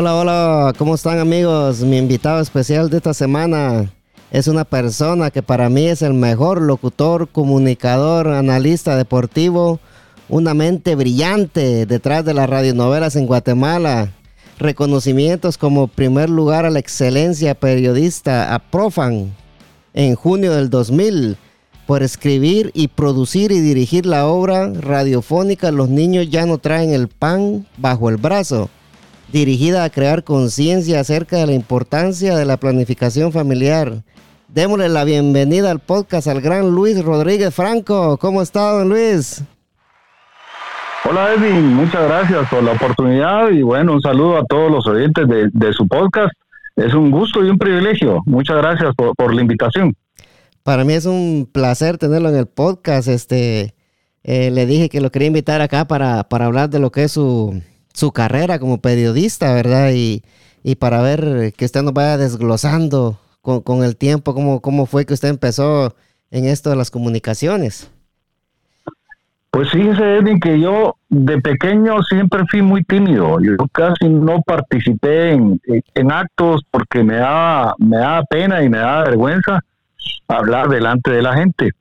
Hola, hola, ¿cómo están amigos? Mi invitado especial de esta semana es una persona que para mí es el mejor locutor, comunicador, analista deportivo, una mente brillante detrás de las radionovelas en Guatemala. Reconocimientos como primer lugar a la excelencia periodista a Profan en junio del 2000 por escribir y producir y dirigir la obra radiofónica Los niños ya no traen el pan bajo el brazo dirigida a crear conciencia acerca de la importancia de la planificación familiar. Démosle la bienvenida al podcast al gran Luis Rodríguez Franco. ¿Cómo está, don Luis? Hola, Edwin. Muchas gracias por la oportunidad y bueno, un saludo a todos los oyentes de, su podcast. Es un gusto y un privilegio. Muchas gracias por, la invitación. Para mí es un placer tenerlo en el podcast. Este, eh, le dije que lo quería invitar acá para, para hablar de lo que es su, su carrera como periodista, ¿verdad? Y, para ver que usted nos vaya desglosando con, el tiempo cómo, cómo fue que usted empezó en esto de las comunicaciones. Pues fíjese, Edwin, que yo de pequeño siempre fui muy tímido. Yo casi no participé en, en actos porque me daba, me daba pena y me daba vergüenza hablar delante de la gente.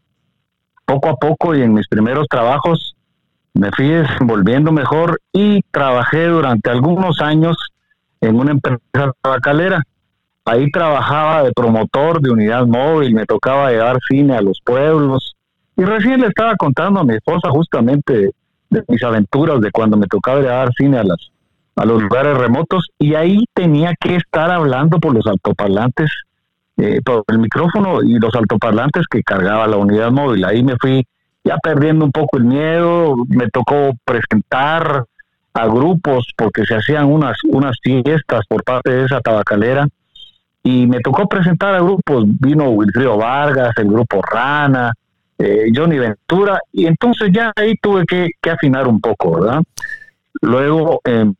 Poco a poco y en mis primeros trabajos me fui desenvolviendo mejor y trabajé durante algunos años en una empresa tabacalera. Ahí trabajaba de promotor de unidad móvil, me tocaba llevar cine a los pueblos. Y recién le estaba contando a mi esposa justamente de, mis aventuras, de cuando me tocaba llevar cine a, las, a los lugares remotos. Y ahí tenía que estar hablando por los altoparlantes, eh, por el micrófono y los altoparlantes que cargaba la unidad móvil. Ahí me fui ya perdiendo un poco el miedo, me tocó presentar a grupos porque se hacían unas, unas fiestas por parte de esa tabacalera y me tocó presentar a grupos, vino Wilfrido Vargas, el grupo Rana, eh, Johnny Ventura, y entonces ya ahí tuve que, afinar un poco, ¿verdad? Luego em,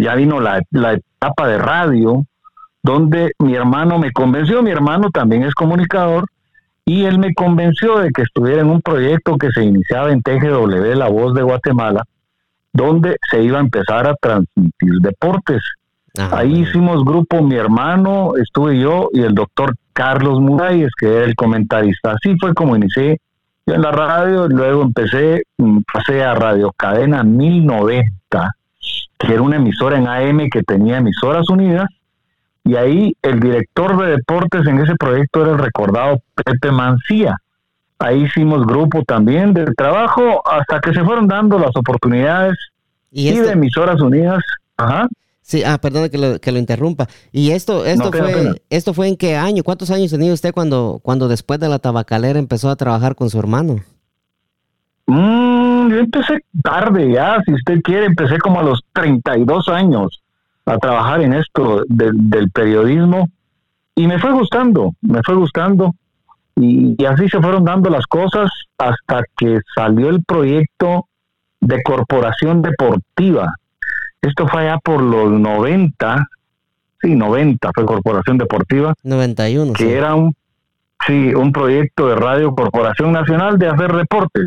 ya vino la, la etapa de radio, donde mi hermano me convenció, mi hermano también es comunicador, y él me convenció de que estuviera en un proyecto que se iniciaba en TGW, La Voz de Guatemala, donde se iba a empezar a transmitir deportes. Ahí hicimos grupo, mi hermano, estuve yo y el doctor Carlos Murayes, que era el comentarista. Así fue como inicié yo en la radio, luego empecé, mm, pasé a Radio Cadena 1090, que era una emisora en AM que tenía emisoras unidas, y ahí el director de deportes en ese proyecto era el recordado Pepe Mancía. Ahí hicimos grupo también de trabajo hasta que se fueron dando las oportunidades y, de emisoras unidas. Ajá. Sí, ah, perdón que lo, que lo interrumpa. ¿Y esto, esto, fue, esto fue en qué año? ¿Cuántos años tenía usted cuando, cuando después de la tabacalera empezó a trabajar con su hermano? Mm, yo empecé tarde ya, si usted quiere, empecé como a los 32 años a trabajar en esto del periodismo y me fue gustando, me fue gustando y, así se fueron dando las cosas hasta que salió el proyecto de corporación deportiva. Esto fue allá por los 90, sí, 90 fue corporación deportiva. 91. Que era un, sí, un proyecto de Radio Corporación Nacional de hacer deportes.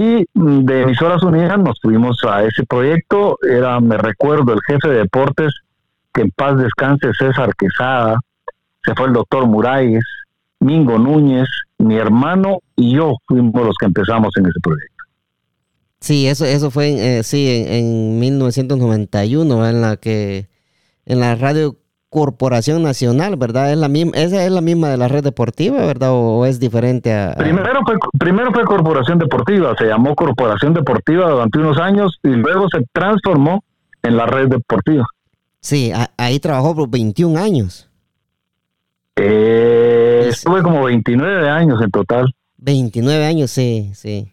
Y de Emisoras Unidas nos fuimos a ese proyecto. Era, me recuerdo, el jefe de deportes, que en paz descanse César Quesada, se fue el doctor Murayes, Mingo Núñez, mi hermano y yo fuimos los que empezamos en ese proyecto. Sí, eso, eso fue eh, sí, en, en 1991, en la que en la radio Corporación Nacional, ¿verdad? Es la misma, esa es la misma de la red deportiva, ¿verdad? ¿O, es diferente a, Primero, fue, primero fue Corporación Deportiva, se llamó Corporación Deportiva durante unos años y luego se transformó en la red deportiva. Sí, ahí trabajó por 21 años. Eh, estuve como 29 años en total. 29 años, sí, sí.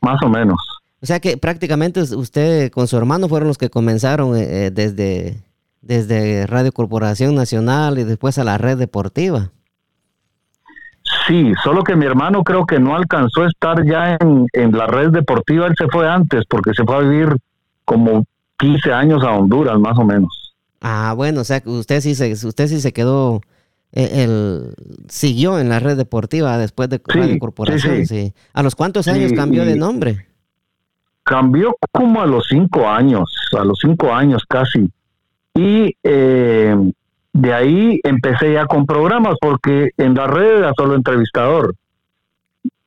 Más o menos. O sea que prácticamente usted con su hermano fueron los que comenzaron eh, eh, desde desde Radio Corporación Nacional y después a la red deportiva. Sí, solo que mi hermano creo que no alcanzó a estar ya en, la red deportiva, él se fue antes porque se fue a vivir como 15 años a Honduras, más o menos. Ah, bueno, o sea, usted sí se, usted sí se quedó, eh, el, siguió en la red deportiva después de Radio Corporación. Sí, ¿A los cuántos años cambió de nombre? Cambió como a los cinco años, a los cinco años casi Y eh, de ahí empecé ya con programas, porque en la red era solo entrevistador.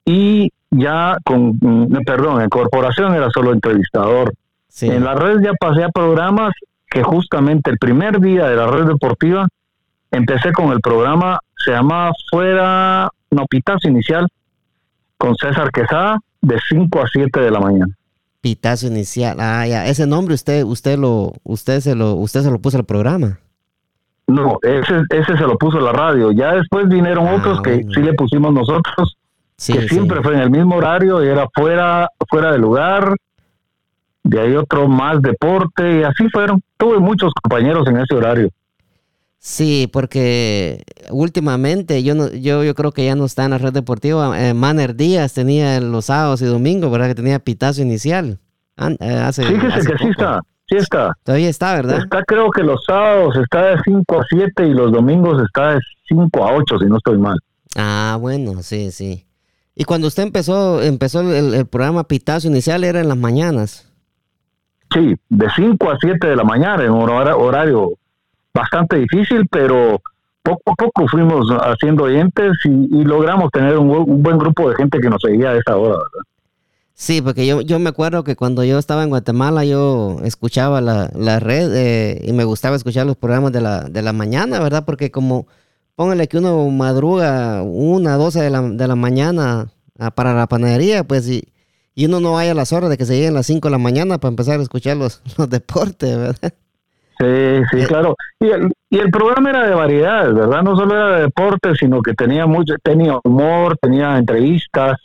Y ya con, mm, perdón, en corporación era solo entrevistador. En la red ya pasé a programas que justamente el primer día de la red deportiva empecé con el programa, se llamaba Fuera, no, Pitazo Inicial, con César Quesada, de 5 a 7 de la mañana. Pitazo Inicial, ah, ya, ese nombre usted, usted lo, usted se lo, usted se lo puso al programa. No, ese, ese se lo puso la radio. Ya después vinieron ah, otros que sí le pusimos nosotros, que siempre fue en el mismo horario y era fuera, fuera de lugar. De ahí otro más deporte y así fueron. Tuve muchos compañeros en ese horario. Sí, porque últimamente yo no, yo, yo creo que ya no está en la red deportiva. Eh, Manner Díaz tenía los sábados y domingos, ¿verdad? Que tenía pitazo inicial. Eh, Fíjese que sí está, sí está. Todavía está, ¿verdad? Está creo que los sábados está de 5 a 7 y los domingos está de 5 a 8, si no estoy mal. Ah, bueno, sí, sí. Y cuando usted empezó, empezó el, programa Pitazo Inicial, ¿era en las mañanas? Sí, de 5 a 7 de la mañana, en un horario bastante difícil, pero poco a poco fuimos haciendo oyentes y, logramos tener un, buen grupo de gente que nos seguía a esa hora, ¿verdad? Sí, porque yo, yo me acuerdo que cuando yo estaba en Guatemala yo escuchaba la, la red eh, y me gustaba escuchar los programas de la, de la mañana, ¿verdad? Porque como, póngale que uno madruga una, doce de la, de la mañana ah, para la panadería, pues y, y uno no vaya a las horas de que se lleguen las cinco de la mañana para empezar a escuchar los, los deportes, ¿verdad? Sí, sí, claro. Y el, y el programa era de variedades, ¿verdad? No solo era de deporte, sino que tenía mucho, tenía humor, tenía entrevistas,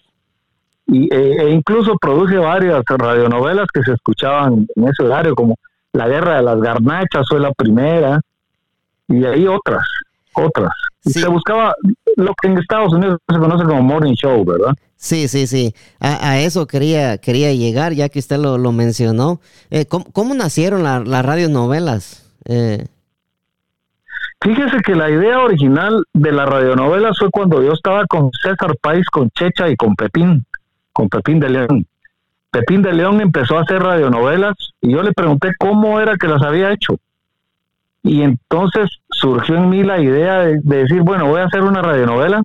y, e, e incluso produje varias radionovelas que se escuchaban en ese horario, como La Guerra de las Garnachas fue la primera, y ahí otras, otras. Y se buscaba lo que en Estados Unidos se conoce como morning show, ¿verdad? Sí, sí, sí. A, eso quería, quería llegar, ya que usted lo, mencionó. Eh, ¿cómo, nacieron las radionovelas? Eh. Fíjese que la idea original de las radionovelas fue cuando yo estaba con César País, con Checha y con Pepín, con Pepín de León. Pepín de León empezó a hacer radionovelas y yo le pregunté cómo era que las había hecho. Y entonces surgió en mí la idea de decir, bueno, voy a hacer una radionovela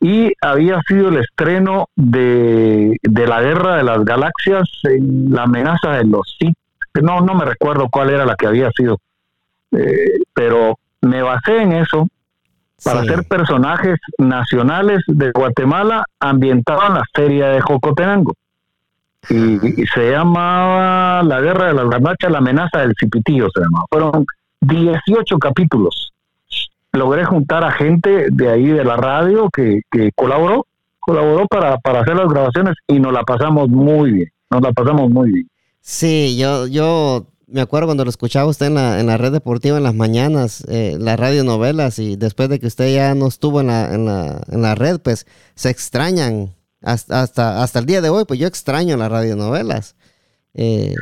y había sido el estreno de, la Guerra de las Galaxias, en la amenaza de los Sith. No, no me recuerdo cuál era la que había sido, eh, pero me basé en eso para hacer personajes nacionales de Guatemala ambientados en la feria de Jocotenango. Y, se llamaba La Guerra de las Galaxias, la amenaza del Cipitío se llamaba. Fueron 18 capítulos logré juntar a gente de ahí de la radio que, colaboró, colaboró para, para hacer las grabaciones y nos la pasamos muy bien, nos la pasamos muy bien. Sí, yo, yo me acuerdo cuando lo escuchaba usted en la, en la red deportiva en las mañanas, eh, las radionovelas, y después de que usted ya no estuvo en la, en la, en la red, pues se extrañan hasta, hasta, hasta el día de hoy, pues yo extraño las radionovelas. Eh,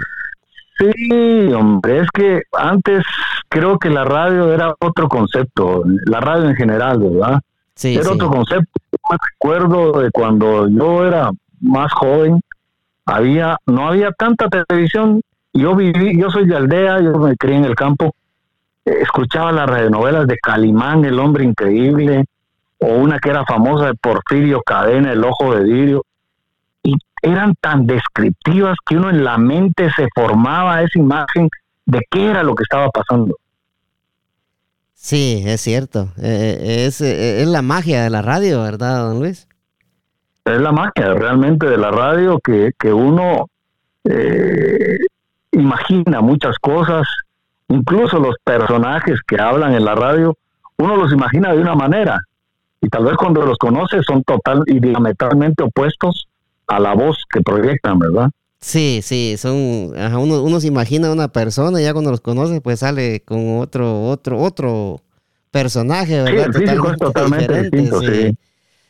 Sí, hombre, es que antes creo que la radio era otro concepto, la radio en general, ¿verdad? Sí, era otro concepto. me recuerdo de cuando yo era más joven, había no había tanta televisión. Yo viví, yo soy de aldea, yo me crié en el campo. Escuchaba las radionovelas de Calimán, El hombre increíble, o una que era famosa de Porfirio Cadena, El ojo de vidrio y eran tan descriptivas que uno en la mente se formaba esa imagen de qué era lo que estaba pasando. Sí, es cierto. Eh, eh, es, eh, es, la magia de la radio, ¿verdad, don Luis? Es la magia realmente de la radio que, que uno imagina muchas cosas, incluso los personajes que hablan en la radio, uno los imagina de una manera y tal vez cuando los conoce son total y diametralmente opuestos a la voz que proyectan, ¿verdad? Sí, sí, son, uno, uno se imagina a una persona y ya cuando los conoce pues sale con otro, otro, otro personaje, ¿verdad? Sí, el es totalmente distinto, sí.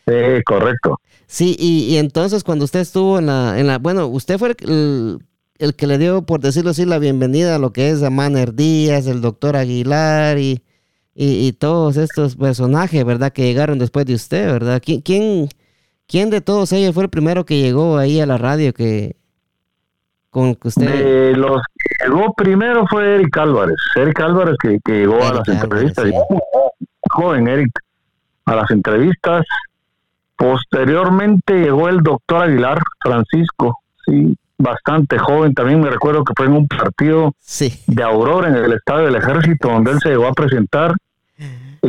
sí. correcto. Sí, y, entonces cuando usted estuvo en la, en la bueno, usted fue el, que le dio, por decirlo así, la bienvenida a lo que es a Manner Díaz, el doctor Aguilar y, y, todos estos personajes, ¿verdad? Que llegaron después de usted, ¿verdad? ¿Quién, quién, ¿Quién de todos ellos fue el primero que llegó ahí a la radio que con que usted... De los que llegó primero fue Eric Álvarez. Eric Álvarez que, que llegó a las entrevistas. Joven Eric a las entrevistas. Posteriormente llegó el doctor Aguilar, Francisco, sí, bastante joven. También me recuerdo que fue en un partido de Aurora en el Estadio del Ejército donde él se llegó a presentar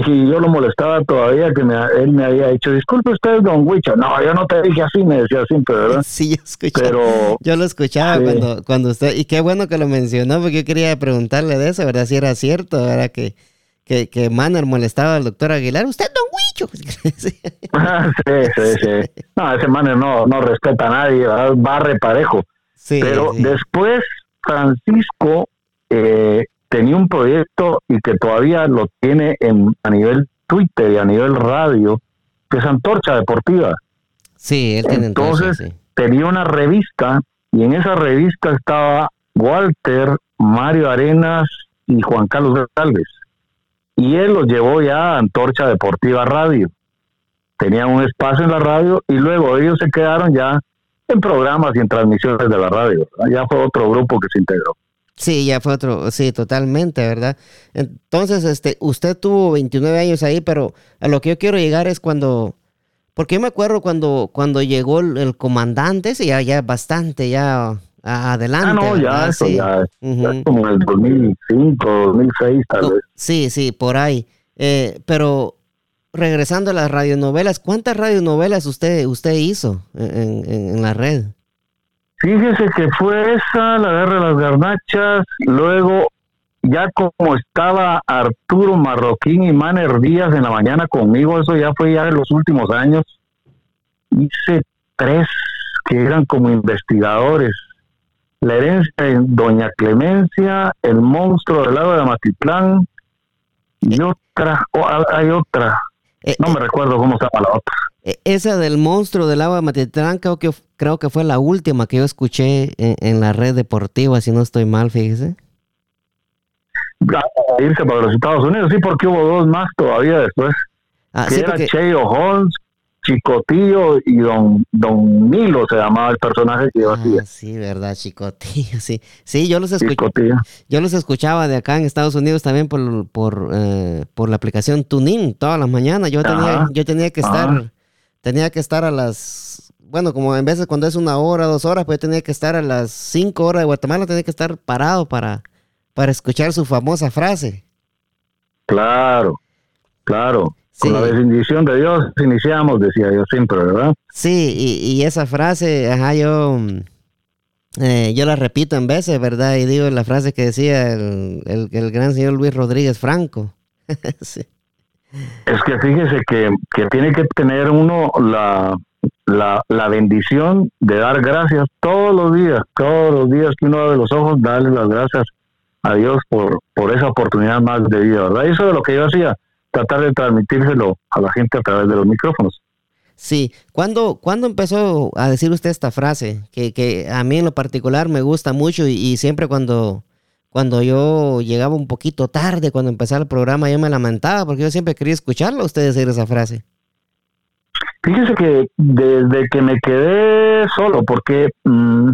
y yo lo molestaba todavía que él me había dicho, disculpe usted, don Huicho. No, yo no te dije así, me decía siempre, ¿verdad? Sí, yo escuchaba. Pero, yo lo escuchaba cuando, cuando usted, y qué bueno que lo mencionó, porque yo quería preguntarle de eso, ¿verdad? Si era cierto, ¿verdad? Que, que, que Manner molestaba al doctor Aguilar. Usted, don Huicho. sí, sí, sí. No, ese Manner no, no respeta a nadie, ¿verdad? barre parejo. Sí, Pero después, Francisco eh, tenía un proyecto y que todavía lo tiene en, a nivel Twitter y a nivel radio, que es Antorcha Deportiva. Sí, él tiene Entonces, tenía una revista y en esa revista estaba Walter, Mario Arenas y Juan Carlos Galvez. Y él los llevó ya a Antorcha Deportiva Radio. Tenían un espacio en la radio y luego ellos se quedaron ya en programas y en transmisiones de la radio. Ya fue otro grupo que se integró. Sí, ya fue otro, sí, totalmente, ¿verdad? Entonces, este, usted tuvo 29 años ahí, pero a lo que yo quiero llegar es cuando, porque yo me acuerdo cuando, cuando llegó el, comandante, ese ya, ya bastante, ya adelante. Ah, no, ya, eso ya, como en el 2005, 2006 tal vez. Sí, sí, por ahí. Eh, pero regresando a las radionovelas, ¿cuántas radionovelas usted, usted hizo en, en la red? Fíjese que fue esa, la guerra de las garnachas, luego ya como estaba Arturo Marroquín y Maner Díaz en la mañana conmigo, eso ya fue ya en los últimos años, hice tres que eran como investigadores. La herencia de Doña Clemencia, El monstruo del lago de Amatitlán y otra, hay otra, eh, no me eh, recuerdo cómo se llama la otra. E, esa del monstruo del agua de Matitlán creo que, creo que fue la última que yo escuché en, la red deportiva, si no estoy mal, fíjese. irse para los Estados Unidos, sí, porque hubo dos más todavía después. Ah, que era Cheo Holmes, Chicotillo y Don Don Milo se llamaba el personaje que yo ah. Sí, verdad, Chicotillo, sí. Sí, yo los escuchaba. Yo los escuchaba de acá en Estados Unidos también por por, eh, por la aplicación TuneIn todas las mañanas. Yo tenía yo tenía que estar tenía que estar a las, bueno, como en veces cuando es una hora, dos horas, pues tenía que estar a las cinco horas de Guatemala, tenía que estar parado para, para escuchar su famosa frase. Claro, claro. Con la bendición de Dios iniciamos, decía yo siempre, ¿verdad? Sí, y, esa frase, ajá, yo, eh, yo la repito en veces, ¿verdad? Y digo la frase que decía el, el gran señor Luis Rodríguez Franco. sí. Es que fíjese que, tiene que tener uno la, la, bendición de dar gracias todos los días, todos los días que uno abre los ojos, darle las gracias a Dios por, por esa oportunidad más de vida, ¿verdad? Eso es lo que yo hacía, tratar de transmitírselo a la gente a través de los micrófonos. Sí, ¿cuándo, ¿cuándo empezó a decir usted esta frase? Que, que a mí en lo particular me gusta mucho y siempre cuando cuando yo llegaba un poquito tarde, cuando empezaba el programa, yo me lamentaba porque yo siempre quería escucharlo a usted decir esa frase. Fíjese que desde que me quedé solo, porque mm,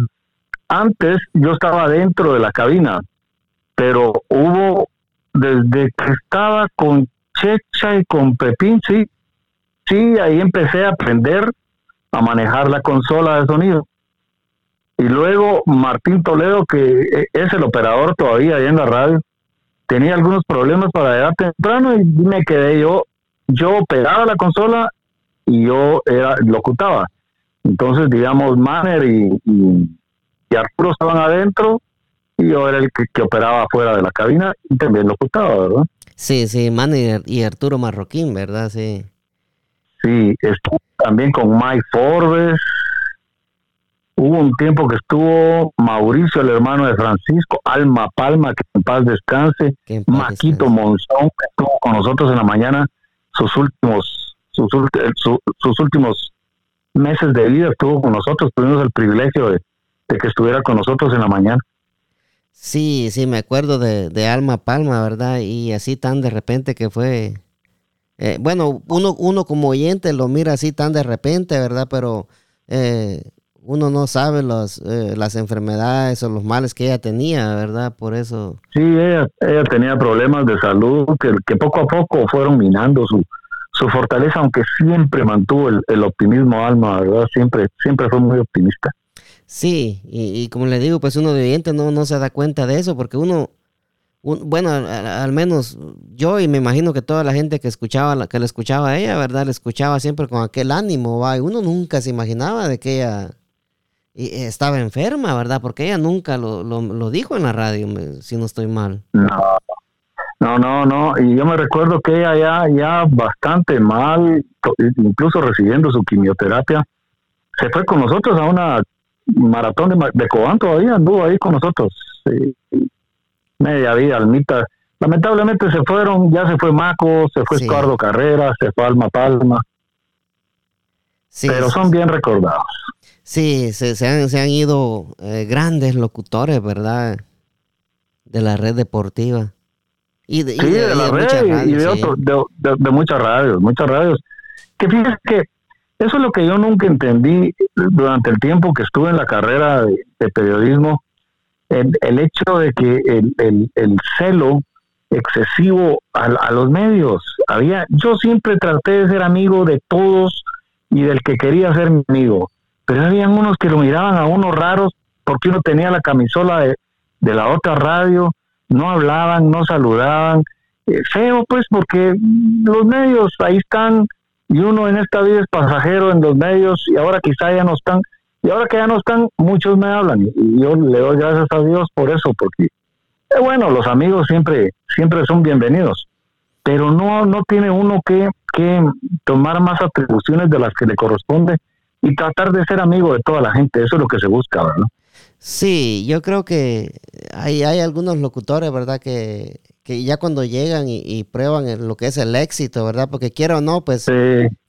antes yo estaba dentro de la cabina, pero hubo, desde que estaba con Checha y con Pepín, sí, ahí empecé a aprender a manejar la consola de sonido. Y luego Martín Toledo, que e, es el operador todavía ahí en la radio, tenía algunos problemas para llegar temprano y me quedé yo, yo operaba la consola y yo era locutaba. Entonces, digamos, Manner y, y, Arturo estaban adentro y yo era el que, operaba afuera de la cabina y también locutaba, ¿verdad? Sí, sí, Manner y Arturo Marroquín, ¿verdad? Sí. Sí, estuve también con Mike Forbes, Hubo un tiempo que estuvo Mauricio, el hermano de Francisco, Alma Palma, que en paz descanse, Maquito Monzón, que estuvo con nosotros en la mañana, sus últimos, sus, sus últimos meses de vida estuvo con nosotros, tuvimos el privilegio de, que estuviera con nosotros en la mañana. Sí, sí, me acuerdo de, Alma Palma, ¿verdad? Y así tan de repente que fue... Eh, bueno, uno, uno como oyente lo mira así tan de repente, ¿verdad? Pero eh, uno no sabe los, eh, las enfermedades o los males que ella tenía, ¿verdad? Por eso. Sí, ella, ella tenía problemas de salud que, que poco a poco fueron minando su, su fortaleza, aunque siempre mantuvo el, optimismo alma, ¿verdad? Siempre, siempre fue muy optimista. Sí, y, como le digo, pues uno de oyente no, no se da cuenta de eso, porque uno, bueno, al, menos yo y me imagino que toda la gente que escuchaba, que le escuchaba a ella, ¿verdad? Le escuchaba siempre con aquel ánimo, ¿va? Y uno nunca se imaginaba de que ella estaba enferma, ¿verdad? Porque ella nunca lo, lo, dijo en la radio, si no estoy mal. No, no, no, no. Y yo me recuerdo que ella ya, ya bastante mal, incluso recibiendo su quimioterapia, se fue con nosotros a una maratón de, de Cobán todavía, anduvo ahí con nosotros. media vida, almita. Lamentablemente se fueron, ya se fue Maco, se fue Eduardo Carrera, se fue Alma Palma. pero son bien recordados. Sí, se, se, han, se han ido eh, grandes locutores, ¿verdad? De la red deportiva. Y de, sí, de, la red y de, de, muchas radios, muchas radios. Que fíjate que eso es lo que yo nunca entendí durante el tiempo que estuve en la carrera de, periodismo, el, el, hecho de que el, el, el celo excesivo a, a, los medios. Había, yo siempre traté de ser amigo de todos y del que quería ser mi amigo, pero habían unos que lo miraban a unos raros porque uno tenía la camisola de, de la otra radio no hablaban, no saludaban. Eh, feo, pues, porque los medios ahí están y uno en esta vida es pasajero en los medios y ahora quizá ya no están. Y ahora que ya no están, muchos me hablan y yo le doy gracias a Dios por eso, porque, eh, bueno, los amigos siempre, siempre son bienvenidos, pero no, no tiene uno que, que tomar más atribuciones de las que le corresponde y tratar de ser amigo de toda la gente, eso es lo que se busca, ¿verdad? Sí, yo creo que hay, hay algunos locutores, ¿verdad? Que, que ya cuando llegan y, prueban lo que es el éxito, ¿verdad? Porque quiero o no, pues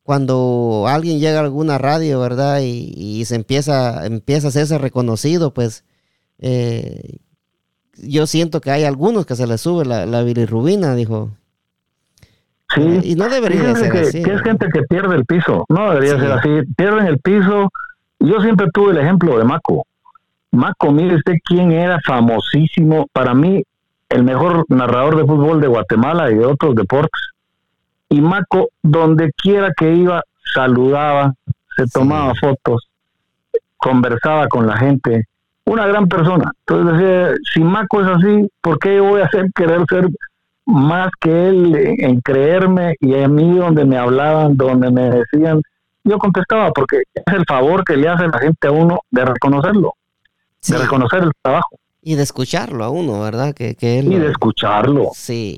cuando alguien llega a alguna radio, ¿verdad? Y, se empieza, empieza a hacerse reconocido, pues eh, yo siento que hay algunos que se les sube la, la bilirrubina, dijo. Sí. Y no debería ser así. Que es gente que pierde el piso, no debería ser así. Pierden el piso. Yo siempre tuve el ejemplo de Maco. Maco, mire usted quién era famosísimo, para mí el mejor narrador de fútbol de Guatemala y de otros deportes. Y Maco, donde quiera que iba, saludaba, se tomaba fotos, conversaba con la gente. Una gran persona. Entonces decía, si Maco es así, ¿por qué yo voy a hacer querer ser más que él en creerme y a mí donde me hablaban, donde me decían? Yo contestaba porque es el favor que le hace la gente a uno de reconocerlo de reconocer el trabajo. Y de escucharlo a uno, ¿verdad? Que, y de escucharlo. Sí.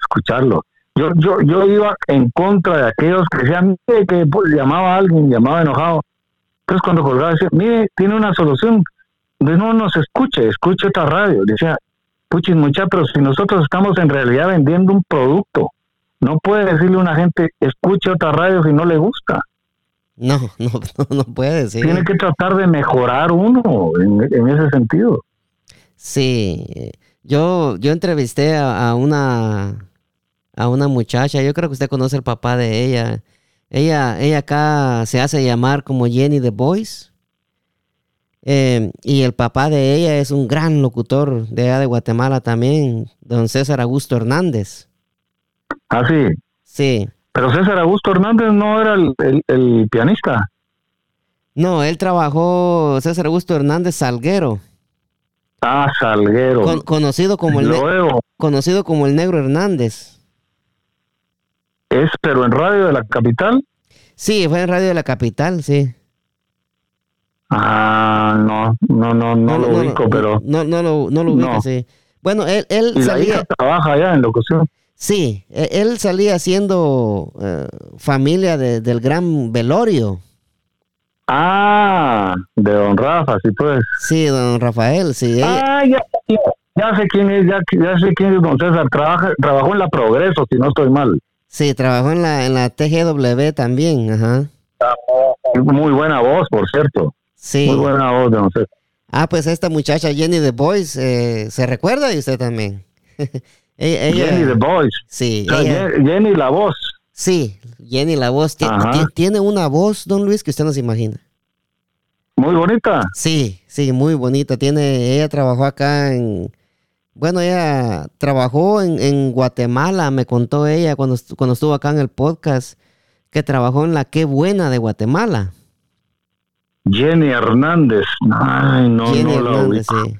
Escucharlo. Yo, yo, yo iba en contra de aquellos que decían, que pues, llamaba a alguien, llamaba enojado. Entonces cuando colgaba decía, mire, tiene una solución. No nos escuche, escuche otra radio. Decía, puchis mucha, pero si nosotros estamos en realidad vendiendo un producto, no puede decirle a una gente, escuche otra radio si no le gusta. No, no, no, puede ser. Tiene que tratar de mejorar uno en, ese sentido. Sí, yo, yo entrevisté a, una a una muchacha, yo creo que usted conoce el papá de ella. Ella, ella acá se hace llamar como Jenny the Voice. Eh, y el papá de ella es un gran locutor de allá de Guatemala también, don César Augusto Hernández. Ah, sí. Sí. Pero César Augusto Hernández no era el, pianista. No, él trabajó, César Augusto Hernández Salguero. Ah, Salguero. conocido, como el conocido como el Negro Hernández. ¿Es pero en Radio de la Capital? Sí, fue en Radio de la Capital, sí. Ah, no, no, no, no, lo ubico, pero... No, no, lo, no lo ubico, sí. Bueno, él, él ¿Y salía... trabaja allá en locución? Sí, e, él salía siendo eh, familia del gran Velorio. Ah, de don Rafa, sí pues. Sí, don Rafael, sí. Ah, ya, ya, sé quién es, ya, ya, sé quién es don César. Trabaja, trabajó en la Progreso, si no estoy mal. Sí, trabajó en la, en la TGW también, ajá. Muy buena voz, por cierto. Sí. Muy buena voz, don César. Ah, pues esta muchacha Jenny The Boys, eh, ¿se recuerda de usted también? Jenny the Voice. Sí. Jenny la voz. Sí, Jenny la voz. Tiene una voz, don Luis, que usted no se imagina. Muy bonita. Sí, sí, muy bonita. Tiene, ella trabajó acá en, bueno, ella trabajó en, en Guatemala, me contó ella cuando, cuando estuvo acá en el podcast, que trabajó en la Qué Buena de Guatemala. Jenny Hernández. Ay, no, Jenny no la Hernández, ubico. sí.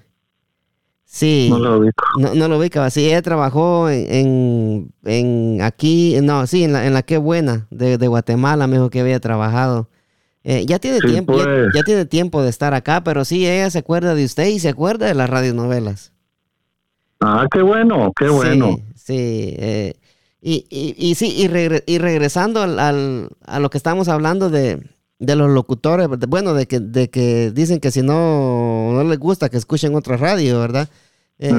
Sí, No la ubico. no, no lo ubicaba. Sí, ella trabajó en, en, en aquí, no, sí, en la, en la Qué Buena de, de Guatemala, me dijo que había trabajado. Eh, ya tiene Sí, tiempo, ya, pues. ya tiene tiempo de estar acá, pero sí, ella se acuerda de usted y se acuerda de las radionovelas. Ah, qué bueno, qué bueno. Sí, sí. eh, y, y, y sí, y, regre- y regresando al, al- a lo que estamos hablando de, de los locutores, bueno, de que, de que dicen que si no, no les gusta que escuchen otra radio, ¿verdad? Eh.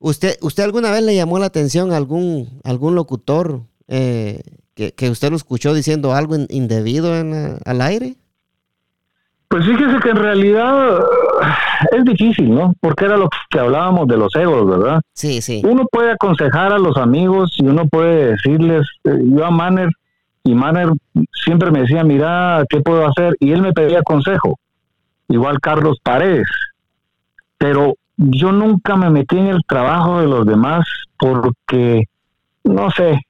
¿usted, ¿Usted alguna vez le llamó la atención a algún, algún locutor eh, que, que usted lo escuchó diciendo algo in- indebido en la- al aire? Pues fíjese que en realidad eh, es difícil, ¿no? Porque era lo que hablábamos de los egos, ¿verdad? Sí, sí. Uno puede aconsejar a los amigos y uno puede decirles, eh, yo a Manner, y Manner siempre me decía, mira, ¿qué puedo hacer? Y él me pedía consejo. Igual Carlos Paredes. Pero yo nunca me metí en el trabajo de los demás porque, no sé,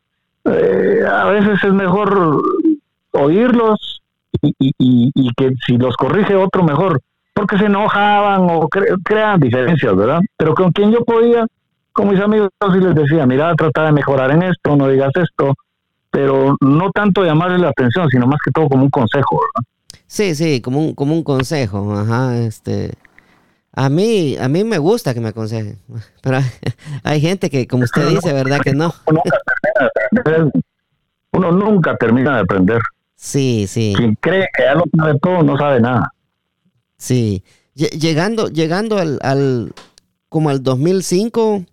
eh, a veces es mejor oírlos y, y- y- y que si los corrige otro mejor, porque se enojaban o cre- crean diferencias, ¿verdad? Pero con quien yo podía, con mis amigos, sí les decía, mira, trata de mejorar en esto, no digas esto, pero no tanto llamarle la atención, sino más que todo como un consejo, ¿verdad? Sí, sí, como un, como un consejo, ajá, este... A mí, a mí me gusta que me aconsejen, pero hay, gente que, como usted dice, ¿verdad? Que no. Uno nunca termina de aprender. Uno nunca termina de aprender. Sí, sí, Quien cree que ya lo sabe todo, no sabe nada. sí. Lle- Llegando, llegando al, al, como al 2005,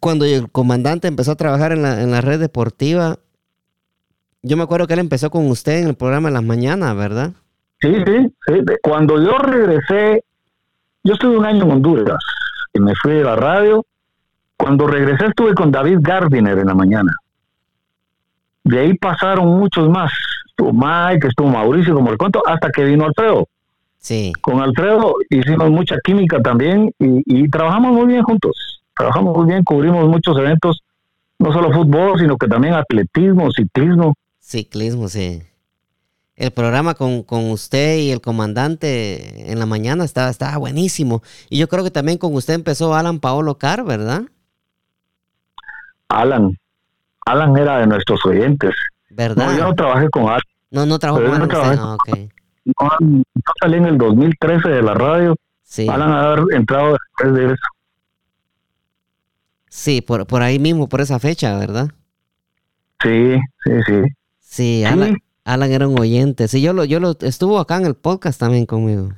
cuando el comandante empezó a trabajar en la, en la red deportiva, yo me acuerdo que él empezó con usted en el programa de las mañanas, ¿verdad? Sí, sí, sí. Cuando yo regresé, yo estuve un año en Honduras y me fui de la radio. Cuando regresé estuve con David Gardiner en la mañana. De ahí pasaron muchos más. Estuvo Mike, estuvo Mauricio, como el cuento, hasta que vino Alfredo. Sí, Con Alfredo hicimos mucha química también y, y trabajamos muy bien juntos. Trabajamos muy bien, cubrimos muchos eventos, no solo fútbol, sino que también atletismo, ciclismo. ciclismo, sí. El programa con, con usted y el comandante en la mañana estaba, estaba buenísimo. Y yo creo que también con usted empezó Alan Paolo Car, ¿verdad? Alan. Alan era de nuestros oyentes. ¿Verdad? No, yo no trabajé con Alan. No, no trabajó Pero con Alan no usted, trabajé no, yo salí en el 2013 de la radio. Sí, Alan haber entrado después de eso. Sí por, por ahí mismo, por esa fecha, ¿verdad? Sí, sí, sí. Sí, Alan, Alan era un oyente. Sí, yo lo, yo lo estuvo acá en el podcast también conmigo.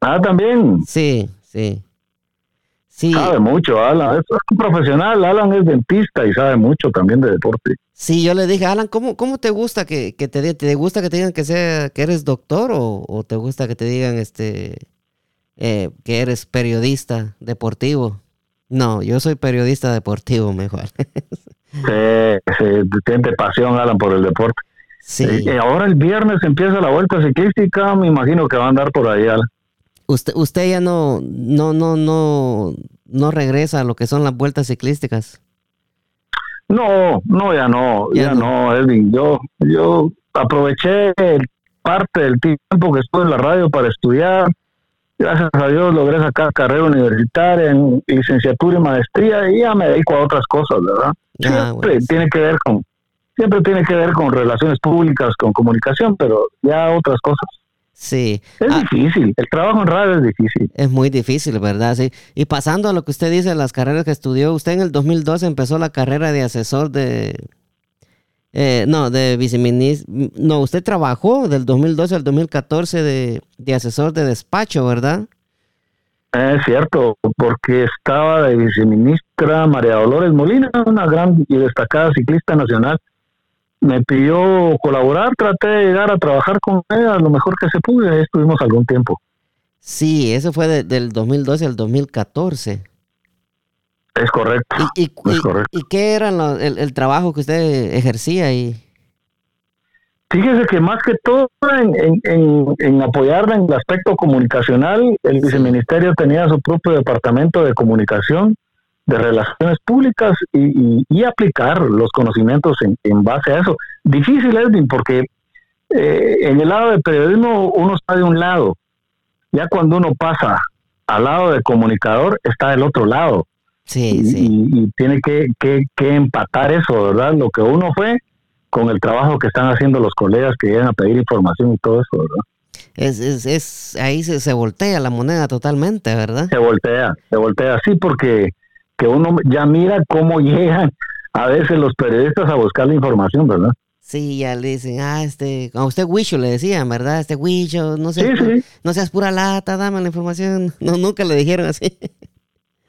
Ah, también. Sí, sí. Sí, Sabe mucho, Alan. Es, un profesional. Alan es dentista y sabe mucho también de deporte. sí, yo le dije, Alan, ¿cómo, cómo te gusta que, que te, te gusta que te digan que sea que eres doctor o, o te gusta que te digan este eh, que eres periodista deportivo? No, yo soy periodista deportivo mejor. Sí, sí, tiene pasión, Alan, por el deporte. sí. Y ahora el viernes empieza la vuelta ciclística. Me imagino que va a andar por ahí, Alan. Usted, usted ya no, no, no, no, no regresa a lo que son las vueltas ciclísticas. No, no, ya no, Ya ya, no. no. Edwin. Yo, yo aproveché parte del tiempo que estuve en la radio para estudiar. Gracias a Dios logré sacar carrera universitaria en licenciatura y maestría y ya me dedico a otras cosas, ¿verdad? Ah, Siempre bueno, tiene que ver con, siempre tiene que ver con relaciones públicas, con comunicación, pero ya otras cosas. Sí. Es Ah, difícil, el trabajo en radio es difícil. Es muy difícil, ¿verdad? Sí. Y pasando a lo que usted dice, las carreras que estudió, usted en el 2012 empezó la carrera de asesor de... eh, no, de viceministro. No, usted trabajó del 2012 al 2014 de, de asesor de despacho, ¿verdad? Es cierto, porque estaba de viceministra María Dolores Molina, una gran y destacada ciclista nacional. Me pidió colaborar, traté de llegar a trabajar con ella lo mejor que se pude, ahí estuvimos algún tiempo. Sí, eso fue de- del 2012 al 2014. Es correcto. ¿Y, y, Es y- correcto. y qué era el, el trabajo que usted ejercía ahí? Fíjese que más que todo en, en, en, apoyar en el aspecto comunicacional, el viceministerio tenía su propio departamento de comunicación, de relaciones públicas y, y, aplicar los conocimientos en, base a eso. Difícil, Edwin, porque eh, en el lado del periodismo uno está de un lado, ya cuando uno pasa al lado del comunicador está del otro lado. Sí, y, sí. Y, tiene que, que, que empatar eso, ¿verdad? Lo que uno fue con el trabajo que están haciendo los colegas que llegan a pedir información y todo eso, ¿verdad? Es, es, es ahí se, se, voltea la moneda totalmente, ¿verdad? Se voltea, se voltea, sí, porque que uno ya mira cómo llegan a veces los periodistas a buscar la información, ¿verdad? Sí, ya le dicen, ah, este, a usted Huicho le decían, ¿verdad? Este Huicho, no sí, sí. no seas pura lata, dame la información. No, nunca le dijeron así.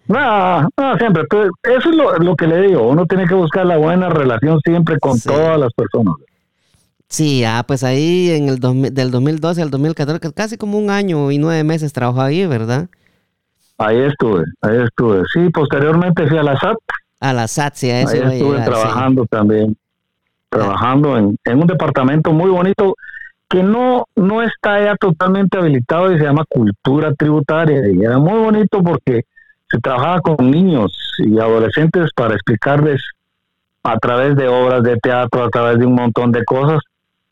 No, no, siempre. Eso es lo, lo, que le digo. Uno tiene que buscar la buena relación siempre con sí. todas las personas. Sí, ah, pues ahí en el dos, del 2012 al 2014, casi como un año y nueve meses trabajó ahí, ¿verdad? Ahí estuve, ahí estuve. Sí, posteriormente fui a la SAT. A la SAT, sí, a eso Ahí estuve llegar, trabajando sí. también. Trabajando en, en, un departamento muy bonito que no, no está ya totalmente habilitado y se llama cultura tributaria. Y era muy bonito porque se trabajaba con niños y adolescentes para explicarles a través de obras de teatro, a través de un montón de cosas,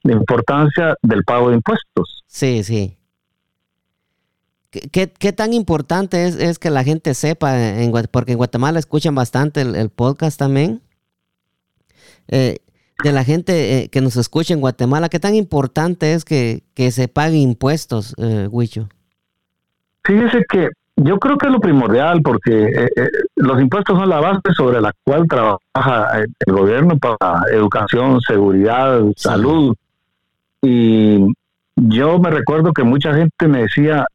la importancia del pago de impuestos. Sí, sí. ¿Qué, tan importante es, es, que la gente sepa? En, porque en Guatemala escuchan bastante el, el podcast también. Eh, de la gente eh, que nos escucha en Guatemala, ¿qué tan importante es que, que se paguen impuestos, eh, Huicho? Fíjese que yo creo que es lo primordial porque eh, eh, los impuestos son la base sobre la cual trabaja el gobierno para educación, seguridad, sí. salud. Y yo me recuerdo que mucha gente me decía,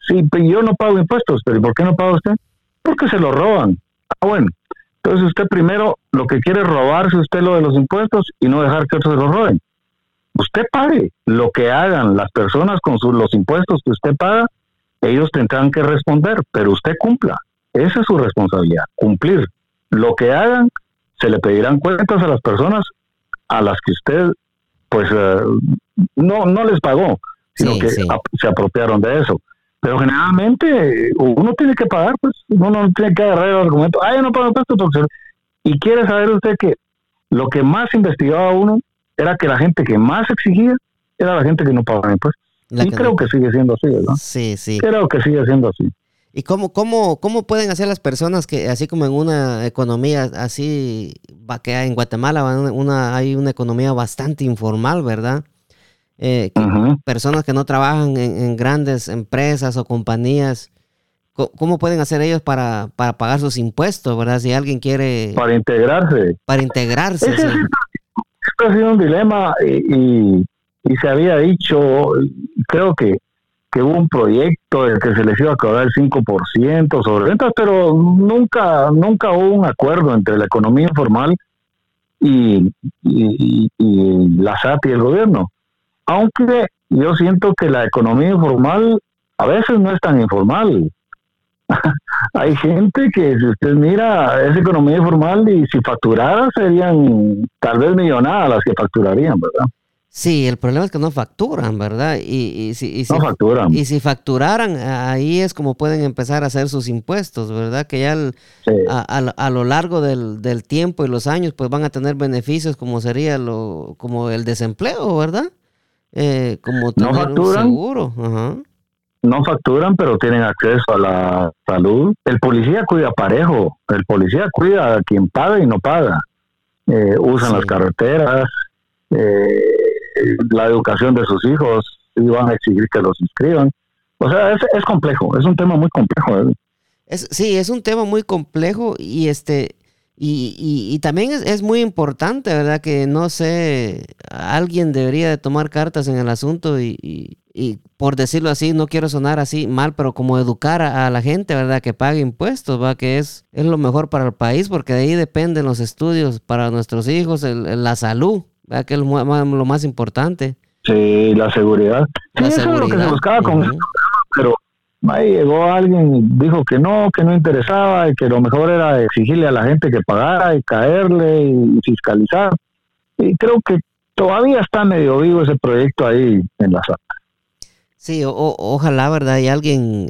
sí, yo no pago impuestos, pero ¿por qué no paga usted? Porque se lo roban. Ah, bueno. Entonces usted primero lo que quiere es robarse usted lo de los impuestos y no dejar que otros se lo roben. Usted pague lo que hagan las personas con sus, los impuestos que usted paga, ellos tendrán que responder, pero usted cumpla. Esa es su responsabilidad, cumplir. Lo que hagan, se le pedirán cuentas a las personas a las que usted, pues, uh, no, no les pagó, sino sí, que sí. se apropiaron de eso. Pero generalmente uno tiene que pagar, pues, uno no tiene que agarrar el argumento, ah, yo no pago impuestos, porque... Y quiere saber usted que lo que más investigaba uno era que la gente que más exigía era la gente que no pagaba impuestos. La y creo que sigue siendo así, ¿verdad? Sí, sí. Creo que sigue siendo así. ¿Y cómo, cómo, cómo pueden hacer las personas que, así como en una economía así, va que en Guatemala una, hay una economía bastante informal, ¿verdad? Eh, uh -huh. Personas que no trabajan en, en, grandes empresas o compañías, ¿cómo pueden hacer ellos para, para pagar sus impuestos, verdad? Si alguien quiere... Para integrarse. Para integrarse. Ese, sí. Esto ha sido un dilema y, y y se había dicho, creo que, que hubo un proyecto en que se les iba a cobrar el 5% sobre ventas, pero nunca, nunca hubo un acuerdo entre la economía informal y, y, y la SAT y el gobierno. Aunque yo siento que la economía informal a veces no es tan informal. Hay gente que, si usted mira, es economía informal y si facturara serían tal vez millonadas las que facturarían, ¿verdad? Sí, el problema es que no facturan, ¿verdad? Y, y, si, y si, no facturan. Y si facturaran, ahí es como pueden empezar a hacer sus impuestos, ¿verdad? Que ya el, sí. a, a, a, lo largo del, del, tiempo y los años, pues van a tener beneficios como sería lo como el desempleo, ¿verdad? Eh, como tener no facturan, un seguro. Ajá. No facturan, pero tienen acceso a la salud. El policía cuida parejo. El policía cuida a quien paga y no paga. Eh, usan sí. las carreteras. Eh, la educación de sus hijos y van a exigir que los inscriban. O sea, es, es complejo, es un tema muy complejo. Es, sí, es un tema muy complejo y este y, y, y también es, es, muy importante, ¿verdad? Que no sé, alguien debería de tomar cartas en el asunto y, y, y por decirlo así, no quiero sonar así mal, pero como educar a, a, la gente, ¿verdad? Que pague impuestos, ¿va? Que es, es lo mejor para el país porque de ahí dependen los estudios para nuestros hijos, el, la salud, ¿verdad? Que es lo más, lo más importante. Sí, la seguridad. La sí, seguridad. Eso es lo que se buscaba con uh -huh. pero ahí llegó alguien y dijo que no, que no interesaba y que lo mejor era exigirle a la gente que pagara y caerle y fiscalizar. Y creo que todavía está medio vivo ese proyecto ahí en la sala. Sí, ojalá, ¿verdad? Y alguien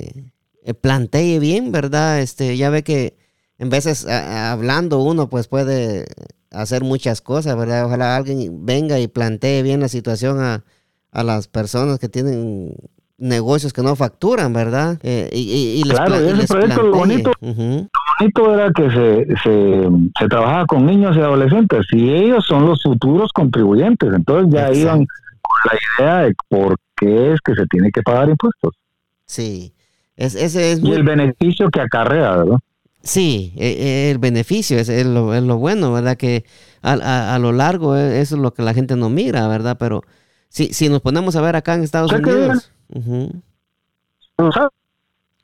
eh, plantee bien, ¿verdad? Este, ya ve que en veces hablando uno pues puede hacer muchas cosas, ¿verdad? Ojalá alguien venga y plantee bien la situación a, a las personas que tienen negocios que no facturan, ¿verdad? Eh, y, claro, ese proyecto lo bonito, bonito era que se, se, se, trabajaba con niños y adolescentes y ellos son los futuros contribuyentes, entonces ya iban con la idea de por qué es que se tiene que pagar impuestos. Sí, es, ese es y el beneficio que acarrea, ¿verdad? Sí, e, e, el beneficio es, es, lo, es lo, bueno, ¿verdad? Que a, a, lo largo e, eso es lo que la gente no mira, ¿verdad? Pero si, si nos ponemos a ver acá en Estados Unidos...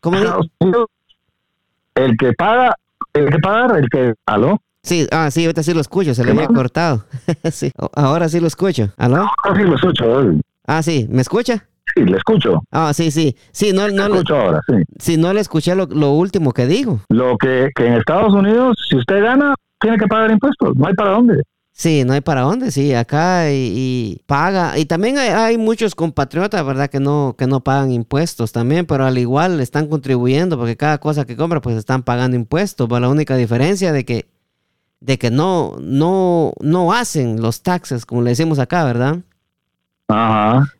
¿Cómo El que paga, el que paga, el que... ¿Aló? Sí, ah, sí, ahorita sí lo escucho, se le había cortado. sí, ahora sí lo escucho. ¿Aló? Ahora sí lo escucho. Ah, sí, ¿me escucha? Sí, le escucho. Ah, sí, sí. Sí, no, no, escucho ahora, sí. Sí, no le escuché lo, último que dijo. Lo que, que en Estados Unidos, si usted gana, tiene que pagar impuestos. No hay para dónde. Sí, no hay para dónde, sí, acá y, paga. Y también hay, muchos compatriotas, ¿verdad? Que no, que no pagan impuestos también, pero al igual están contribuyendo porque cada cosa que compra pues están pagando impuestos. Pero la única diferencia de que, de que no, no, no hacen los taxes, como le decimos acá, ¿verdad?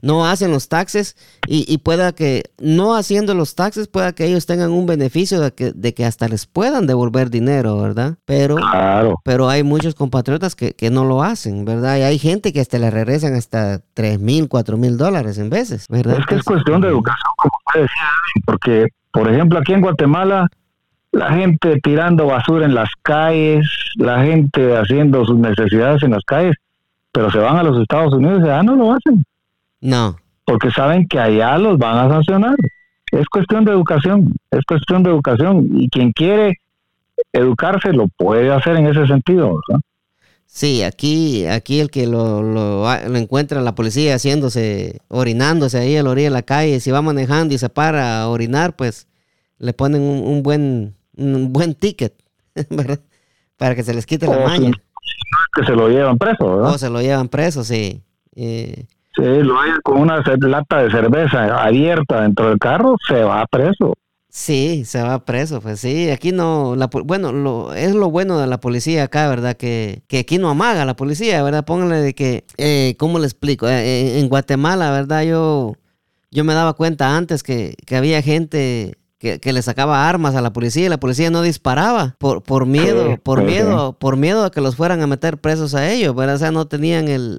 No hacen los taxes y, pueda que no haciendo los taxes pueda que ellos tengan un beneficio de que, de que hasta les puedan devolver dinero, ¿verdad? Pero, pero hay muchos compatriotas que, no lo hacen, ¿verdad? Y hay gente que hasta le regresan hasta 3 mil, 4 mil dólares en veces, ¿verdad? Es que es cuestión de educación, como usted decía, porque, por ejemplo, aquí en Guatemala la gente tirando basura en las calles, la gente haciendo sus necesidades en las calles, pero se van a los Estados Unidos y ya no lo hacen. No. Porque saben que allá los van a sancionar. Es cuestión de educación, es cuestión de educación. Y quien quiere educarse lo puede hacer en ese sentido. Sí, aquí, aquí el que lo, lo, lo, encuentra la policía haciéndose, orinándose ahí a la orilla de la calle, si va manejando y se para a orinar, pues le ponen un, buen, un buen ticket, ¿verdad? Para que se les quite la maña que se lo llevan preso, ¿verdad? O se lo llevan preso, sí. Eh, sí, lo hay con una lata de cerveza abierta dentro del carro, se va preso. Sí, se va preso, pues sí, aquí no, la, bueno, lo, es lo bueno de la policía acá, ¿verdad? Que, que aquí no amaga la policía, ¿verdad? Pónganle de que, eh, ¿cómo le explico? Eh, en Guatemala, ¿verdad? Yo, yo me daba cuenta antes que, que había gente que, le sacaba armas a la policía y la policía no disparaba por, por miedo, por miedo, por miedo a que los fueran a meter presos a ellos, ¿verdad? O sea, no tenían el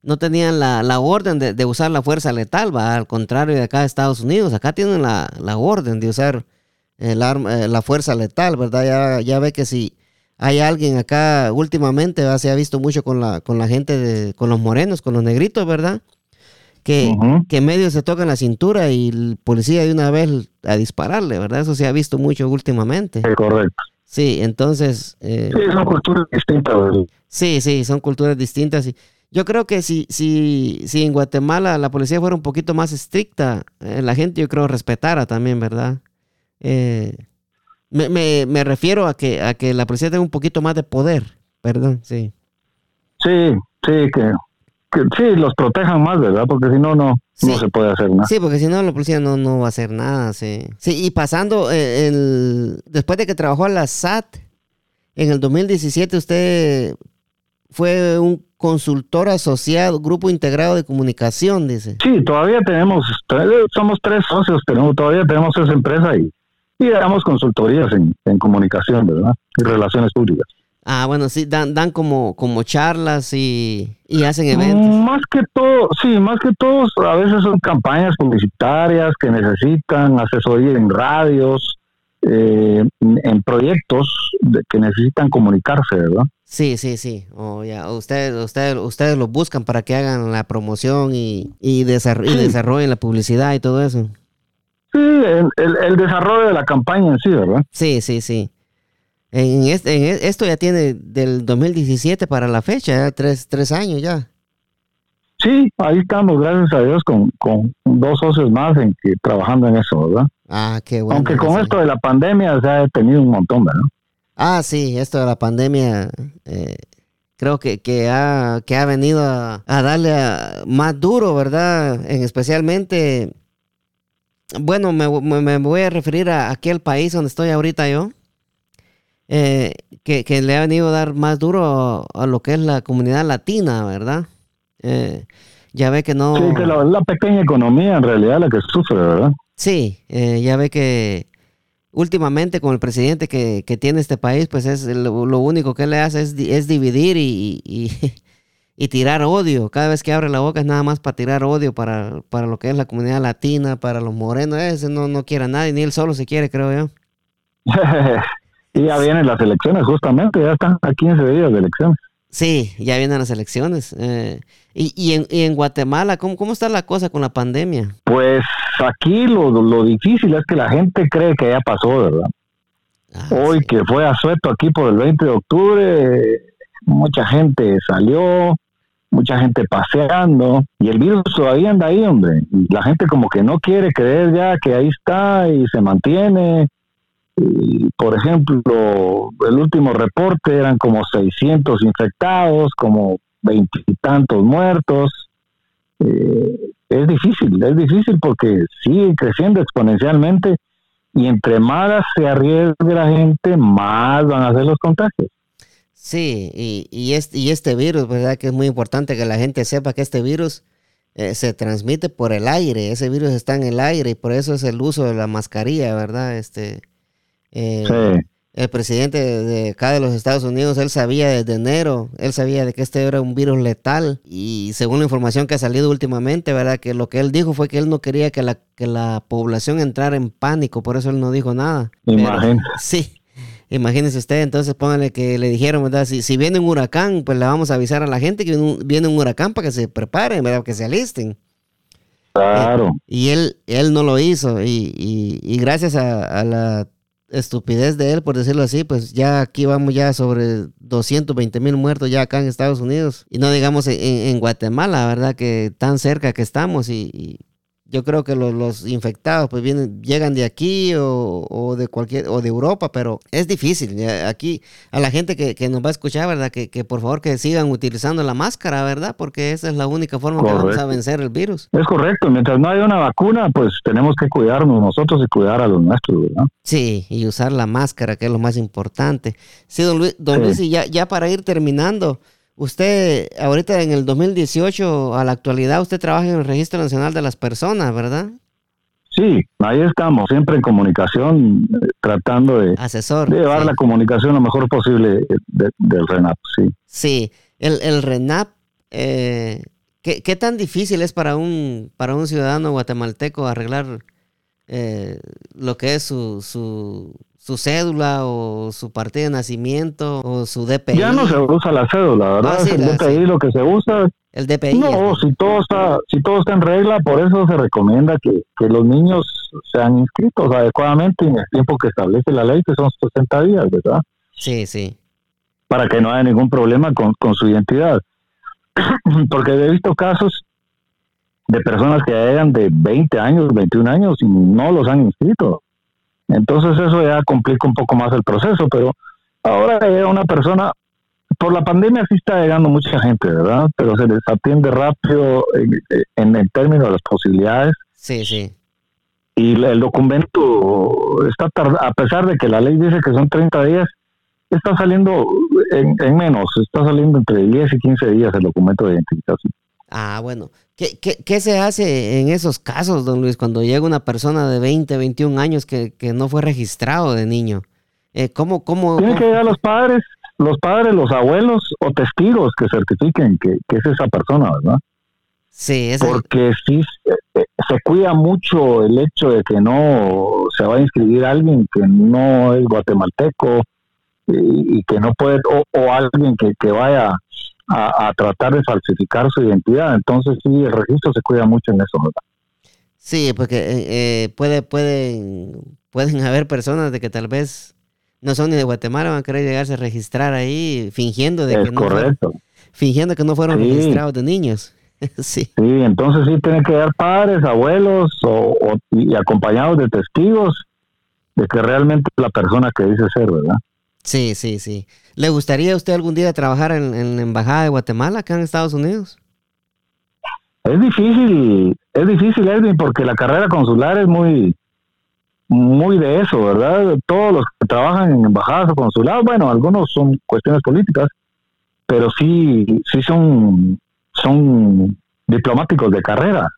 no tenían la, la orden de, usar la fuerza letal, va, al contrario de acá de Estados Unidos, acá tienen la, orden de usar el arma, eh, la fuerza letal, ¿verdad? Ya, ya ve que si hay alguien acá últimamente, se ha visto mucho con la, con la gente, de, con los morenos, con los negritos, ¿verdad? Que, que medio se tocan la cintura y el policía de una vez a dispararle, ¿verdad? Eso se ha visto mucho últimamente. Sí, correcto. Sí, entonces... Eh, sí, son culturas distintas. Sí, sí, son culturas distintas. Y yo creo que si, si, si en Guatemala la policía fuera un poquito más estricta, eh, la gente yo creo respetara también, ¿verdad? Eh, me, me, me, refiero a que, a que la policía tenga un poquito más de poder, ¿verdad? Sí. Sí, sí, que que sí, los protejan más, ¿verdad? Porque si no, no, no se puede hacer nada. Sí, porque si no, la policía no, no va a hacer nada, sí. Sí, y pasando, eh, el, después de que trabajó en la SAT, en el 2017 usted fue un consultor asociado, grupo integrado de comunicación, dice. Sí, todavía tenemos, somos tres socios, tenemos, todavía tenemos esa empresa y, y damos consultorías en, en comunicación, ¿verdad? Y relaciones públicas. Ah, bueno, sí, dan, dan como, como charlas y, hacen eventos. Más que todo, sí, más que todo, a veces son campañas publicitarias que necesitan asesoría en radios, eh, en proyectos que necesitan comunicarse, ¿verdad? Sí, sí, sí. Oh, ya. Ustedes, ustedes, ustedes los buscan para que hagan la promoción y, y, desarrollen la publicidad y todo eso. Sí, el, el, desarrollo de la campaña en sí, ¿verdad? Sí, sí, sí. En, este, en esto ya tiene del 2017 para la fecha, tres, tres años ya. Sí, ahí estamos, gracias a Dios, con, con dos socios más en que, trabajando en eso, ¿verdad? Ah, qué bueno. Aunque con esto de la pandemia se ha detenido un montón, ¿verdad? Ah, sí, esto de la pandemia eh, creo que, que, ha, que ha venido a, darle más duro, ¿verdad? En especialmente, bueno, me, voy a referir a aquel país donde estoy ahorita yo, eh, que, le ha venido a dar más duro a, lo que es la comunidad latina, ¿verdad? Eh, ya ve que no... Sí, que la, pequeña economía en realidad la que sufre, ¿verdad? Sí, eh, ya ve que últimamente con el presidente que, tiene este país, pues es lo, único que le hace es, dividir y, y, tirar odio. Cada vez que abre la boca es nada más para tirar odio para, para lo que es la comunidad latina, para los morenos. Ese no, no quiere a nadie, ni él solo se quiere, creo yo. y ya vienen las elecciones, justamente, ya están a 15 días de elecciones. Sí, ya vienen las elecciones. Eh, y, en, en, Guatemala, ¿cómo, ¿cómo está la cosa con la pandemia? Pues aquí lo, lo difícil es que la gente cree que ya pasó, ¿verdad? Ah, Hoy que fue a sueto aquí por el 20 de octubre, mucha gente salió, mucha gente paseando y el virus todavía anda ahí, hombre. Y la gente como que no quiere creer ya que ahí está y se mantiene por ejemplo, el último reporte eran como 600 infectados, como veintitantos muertos. Eh, es difícil, es difícil porque sigue creciendo exponencialmente y entre más se arriesgue la gente, más van a ser los contagios. Sí, y, este, y este virus, ¿verdad? Que es muy importante que la gente sepa que este virus eh, se transmite por el aire, ese virus está en el aire y por eso es el uso de la mascarilla, ¿verdad? Este, eh, el presidente de acá de los Estados Unidos, él sabía desde enero, él sabía de que este era un virus letal y según la información que ha salido últimamente, ¿verdad? Que lo que él dijo fue que él no quería que la, que la población entrara en pánico, por eso él no dijo nada. Sí. Imagínese usted, entonces póngale que le dijeron, ¿verdad? Si, si viene un huracán, pues le vamos a avisar a la gente que viene un huracán para que se preparen, ¿verdad? Que se alisten. Claro. y él, él no lo hizo. Y, y, gracias a, la estupidez de él, por decirlo así, pues ya aquí vamos ya sobre 220 mil muertos ya acá en Estados Unidos. Y no digamos en, en Guatemala, ¿verdad? Que tan cerca que estamos y, yo creo que los, los, infectados pues vienen, llegan de aquí o, de cualquier, o de Europa, pero es difícil. Aquí a la gente que, nos va a escuchar, ¿verdad? Que, por favor que sigan utilizando la máscara, ¿verdad? Porque esa es la única forma que vamos a vencer el virus. Es correcto. Mientras no haya una vacuna, pues tenemos que cuidarnos nosotros y cuidar a los nuestros, ¿verdad? Sí, y usar la máscara, que es lo más importante. Sí, don Luis, don Luis y ya, ya para ir terminando, Usted, ahorita en el 2018, a la actualidad, usted trabaja en el Registro Nacional de las Personas, ¿verdad? Sí, ahí estamos, siempre en comunicación, eh, tratando de, Asesor, llevar la comunicación lo mejor posible del RENAP, sí. Sí, el, el RENAP, eh, ¿qué, tan difícil es para un, para un ciudadano guatemalteco arreglar eh, lo que es su, su, su cédula o su partida de nacimiento o su DPI. Ya no se usa la cédula, ¿verdad? Ah, el DPI lo que se usa. El DPI. No, si todo está si todo está en regla, por eso se recomienda que, los niños sean inscritos adecuadamente en el tiempo que establece la ley, que son 60 días, ¿verdad? Sí, sí. Para que no haya ningún problema con, con su identidad. Porque he visto casos de personas que eran de 20 años, 21 años y no los han inscrito. Entonces eso ya complica un poco más el proceso, pero ahora llega una persona, por la pandemia sí está llegando mucha gente, ¿verdad? Pero se les atiende rápido en, el término de las posibilidades. Sí, sí. Y el documento está tardando, a pesar de que la ley dice que son 30 días, está saliendo en, en menos, está saliendo entre 10 y 15 días el documento de identificación. Ah, bueno. ¿Qué, qué, se hace en esos casos, don Luis, cuando llega una persona de 20, 21 años que, no fue registrado de niño? Eh, ¿Cómo, cómo, Tienen que llegar los padres, los padres, los abuelos o testigos que certifiquen que, es esa persona, ¿verdad? Sí, es Porque sí se, se cuida mucho el hecho de que no se va a inscribir alguien que no es guatemalteco y, que no puede, o, o alguien que, que vaya a, tratar de falsificar su identidad. Entonces sí, el registro se cuida mucho en eso, ¿verdad? Sí, porque eh, eh, puede, pueden, pueden haber personas de que tal vez no son ni de Guatemala, van a querer llegarse a registrar ahí fingiendo de que no fueron, fingiendo que no fueron registrados de niños. sí. Sí, entonces sí tienen que dar padres, abuelos o, y acompañados de testigos de que realmente es la persona que dice ser, ¿verdad? Sí, sí, sí. ¿Le gustaría a usted algún día trabajar en, en la Embajada de Guatemala acá en Estados Unidos? Es difícil, es difícil, Edwin, porque la carrera consular es muy, muy de eso, ¿verdad? Todos los que trabajan en embajadas o consulados, bueno, algunos son cuestiones políticas, pero sí, sí son, son diplomáticos de carrera.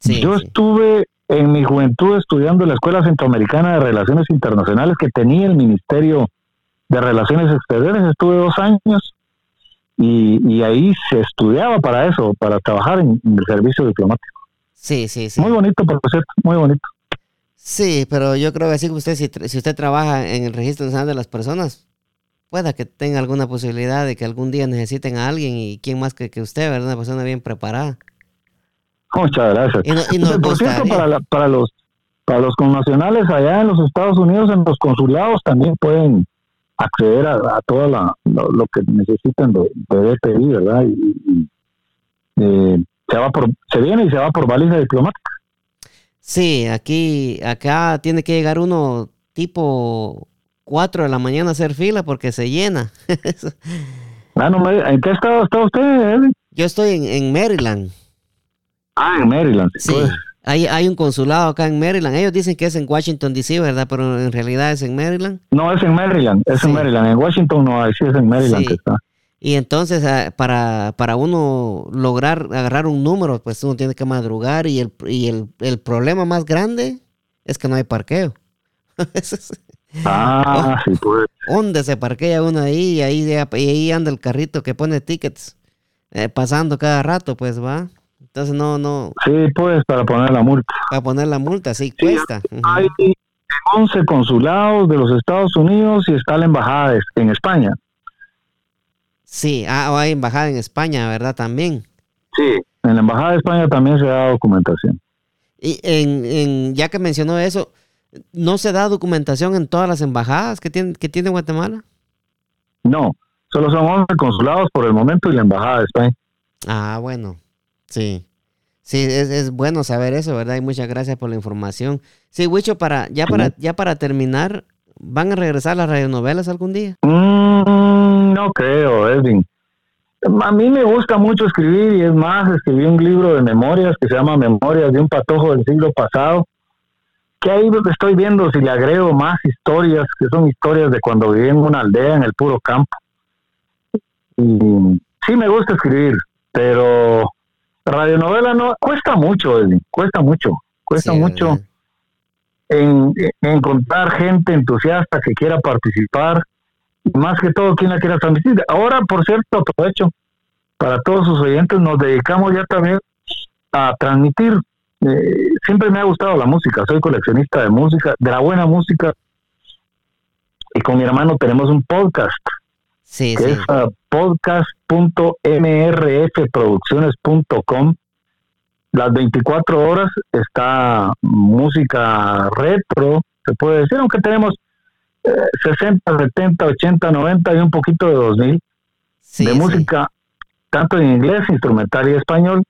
Yo estuve en mi juventud estudiando en la Escuela Centroamericana de Relaciones Internacionales que tenía el Ministerio de Relaciones Exteriores, estuve dos años y, ahí se estudiaba para eso, para trabajar en, el servicio diplomático. Sí, sí, sí. Muy bonito, por cierto, muy bonito. Sí, pero yo creo que así que usted, si, si usted trabaja en el Registro Nacional de las Personas, pueda que tenga alguna posibilidad de que algún día necesiten a alguien y quién más que, que usted, ¿verdad? Una persona bien preparada. Muchas gracias. Y por cierto, para, para, los, para los connacionales allá en los Estados Unidos, en los consulados también pueden acceder a, a todo lo, que necesitan de, de ¿verdad? Y, eh, se va por, se viene y se va por baliza diplomática. Sí, aquí, acá tiene que llegar uno tipo 4 de la mañana a hacer fila porque se llena. ah, no, ¿En qué estado está usted, Yo estoy en, en Maryland. Ah, en Maryland. Sí. Pues. Hay, hay un consulado acá en Maryland. Ellos dicen que es en Washington, D.C., ¿verdad? Pero en realidad es en Maryland. No, es en Maryland. Es en Maryland. En Washington no hay, sí es en Maryland que está. Y entonces, ah, para, para uno lograr agarrar un número, pues uno tiene que madrugar y el, y el, el problema más grande es que no hay parqueo. ah, sí, pues. ¿Dónde se parquea uno ahí? Y ahí, ahí anda el carrito que pone tickets eh, pasando cada rato, pues va. Entonces no, no. Sí, pues para poner la multa. Para poner la multa, sí, cuesta. Hay 11 consulados de los Estados Unidos y está la embajada en España. Sí, ah, hay embajada en España, ¿verdad? También. Sí, en la embajada de España también se da documentación. Y en, en, ya que mencionó eso, ¿no se da documentación en todas las embajadas que tiene, que tiene Guatemala? No, solo son 11 consulados por el momento y la embajada de España. Ah, bueno. Sí. Sí, es, es, bueno saber eso, ¿verdad? Y muchas gracias por la información. Sí, Wicho, para, ya, para, ya para terminar, ¿van a regresar las radionovelas algún día? Mm, no creo, Edwin. A mí me gusta mucho escribir y es más, escribí un libro de memorias que se llama Memorias de un patojo del siglo pasado, que ahí estoy viendo si le agrego más historias, que son historias de cuando viví en una aldea en el puro campo. Y sí me gusta escribir, pero radionovela no cuesta mucho, Edwin, cuesta mucho, cuesta mucho en, encontrar gente entusiasta que quiera participar, más que todo quien la quiera transmitir. Ahora, por cierto, aprovecho para todos sus oyentes, nos dedicamos ya también a transmitir. Eh, siempre me ha gustado la música, soy coleccionista de música, de la buena música, y con mi hermano tenemos un podcast Sí, que es uh, podcast.mrfproducciones.com. Las 24 horas está música retro, se puede decir, aunque tenemos 60, 70, 80, 90 y un poquito de 2000 de música, tanto en inglés, instrumental y español.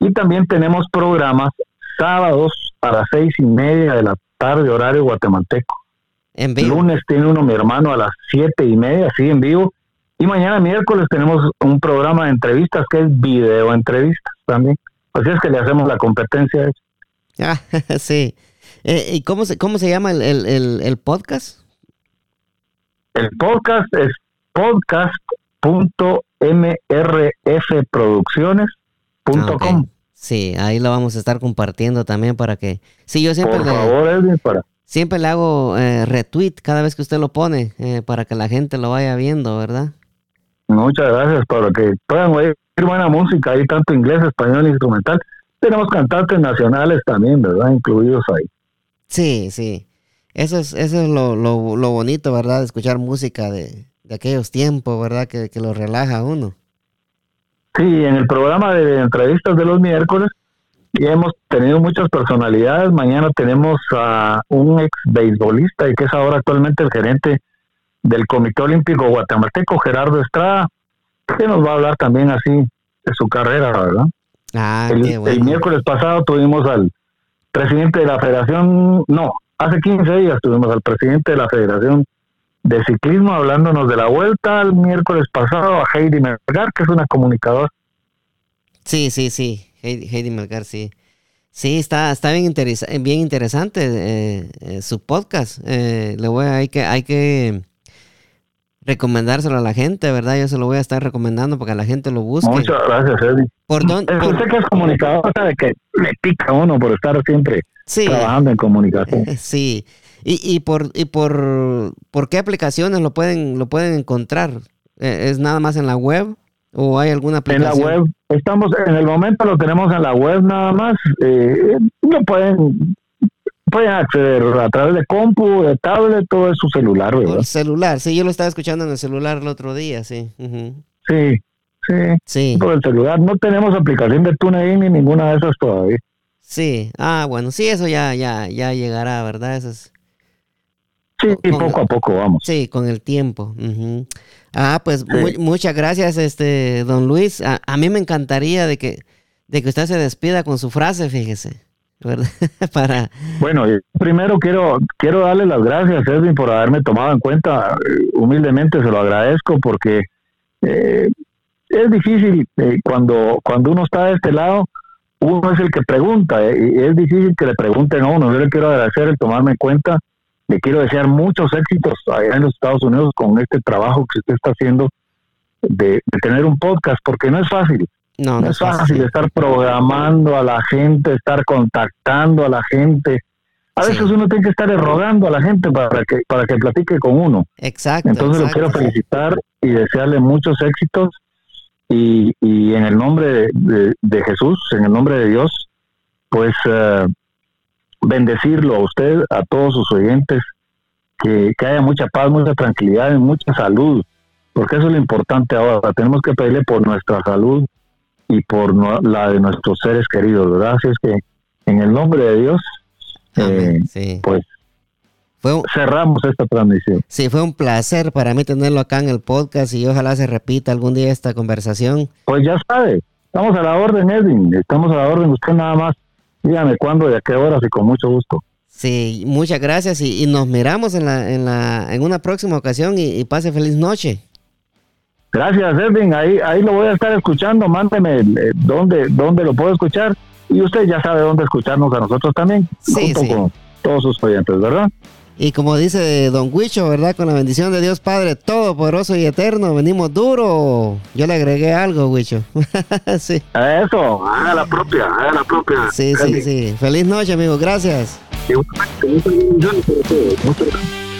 Y también tenemos programas sábados a las seis y media de la tarde, horario guatemalteco. En vivo. Lunes tiene uno mi hermano a las siete y media, así en vivo. Y mañana miércoles tenemos un programa de entrevistas que es video entrevistas también. Así es que le hacemos la competencia a eso. Ah, sí. Eh, ¿Y cómo se, cómo se llama el, el, el, podcast? El podcast es podcast.mrfproducciones.com. Ah, sí, ahí lo vamos a estar compartiendo también para que... Sí, yo siempre Por favor, Edwin, para siempre le hago eh, retweet cada vez que usted lo pone eh, para que la gente lo vaya viendo, ¿verdad? Muchas gracias para que puedan oír buena música, hay tanto inglés, español, instrumental. Tenemos cantantes nacionales también, ¿verdad? Incluidos ahí. Sí, sí. Eso es, eso es lo, lo, lo bonito, ¿verdad? Escuchar música de, de aquellos tiempos, ¿verdad? Que, que lo relaja a uno. Sí, en el programa de entrevistas de los miércoles y hemos tenido muchas personalidades. Mañana tenemos a un ex beisbolista y que es ahora actualmente el gerente del Comité Olímpico Guatemalteco, Gerardo Estrada, que nos va a hablar también así de su carrera, ¿verdad? Ah, el, miércoles pasado tuvimos al presidente de la Federación, no, hace 15 días tuvimos al presidente de la Federación de ciclismo, hablándonos de la vuelta el miércoles pasado a Heidi Melgar, que es una comunicadora. Sí, sí, sí, Heidi, Heidi Melgar, sí. Sí, está, está bien, bien interesante eh, eh, su podcast. Eh, le voy a, hay que, hay que recomendárselo a la gente, ¿verdad? Yo se lo voy a estar recomendando para que la gente lo busque. Muchas gracias, Eddie. ¿Por dónde? Usted que es comunicador sabe que le pica uno por estar siempre trabajando en comunicación. Sí. ¿Y, y, por, y por, por qué aplicaciones lo pueden, lo pueden encontrar? ¿Es nada más en la web? ¿O hay alguna aplicación? En la web, estamos, en el momento lo tenemos en la web nada más. Eh, no pueden, pueden acceder a través de compu, de tablet, todo es su celular, ¿verdad? El celular, sí, yo lo estaba escuchando en el celular el otro día, sí. Sí, sí. Sí. Por el celular. No tenemos aplicación de TuneIn ni ninguna de esas todavía. Sí, ah, bueno, sí, eso ya, ya, ya llegará, ¿verdad? Eso es... Sí, poco a poco vamos. Sí, con el tiempo. Ah, pues muchas gracias, este, don Luis. A, mí me encantaría de que, de que usted se despida con su frase, fíjese. Bueno, primero quiero, quiero darle las gracias, Edwin, por haberme tomado en cuenta. Humildemente se lo agradezco porque eh, es difícil eh, cuando, cuando uno está de este lado, uno es el que pregunta, eh, y es difícil que le pregunten a uno. Yo le quiero agradecer el tomarme en cuenta le quiero desear muchos éxitos allá en los Estados Unidos con este trabajo que usted está haciendo de, tener un podcast, porque no es fácil. No, no, es fácil, estar programando a la gente, estar contactando a la gente. A veces uno tiene que estar rogando a la gente para que para que platique con uno. Exacto. Entonces lo quiero felicitar y desearle muchos éxitos y, y en el nombre de, Jesús, en el nombre de Dios, pues uh, bendecirlo a usted, a todos sus oyentes, que, haya mucha paz, mucha tranquilidad y mucha salud, porque eso es lo importante ahora. Tenemos que pedirle por nuestra salud y por la de nuestros seres queridos, ¿verdad? Así es que en el nombre de Dios, eh, pues cerramos esta transmisión. Sí, fue un placer para mí tenerlo acá en el podcast y ojalá se repita algún día esta conversación. Pues ya sabe, estamos a la orden, Edwin, estamos a la orden, usted nada más dígame cuándo y a qué horas y con mucho gusto. Sí, muchas gracias y, nos miramos en, la, en, la, en una próxima ocasión y, pase feliz noche. Gracias, Edwin. Ahí, ahí lo voy a estar escuchando. Mándeme eh, dónde, dónde lo puedo escuchar y usted ya sabe dónde escucharnos a nosotros también, sí, junto con todos sus oyentes, ¿verdad? Y como dice Don Huicho, ¿verdad? Con la bendición de Dios Padre Todopoderoso y Eterno, venimos duro. Yo le agregué algo, Huicho. sí. Eso, haga la propia, haga la propia. Sí, sí, sí. Feliz noche, amigo. Gracias. Muchas gracias.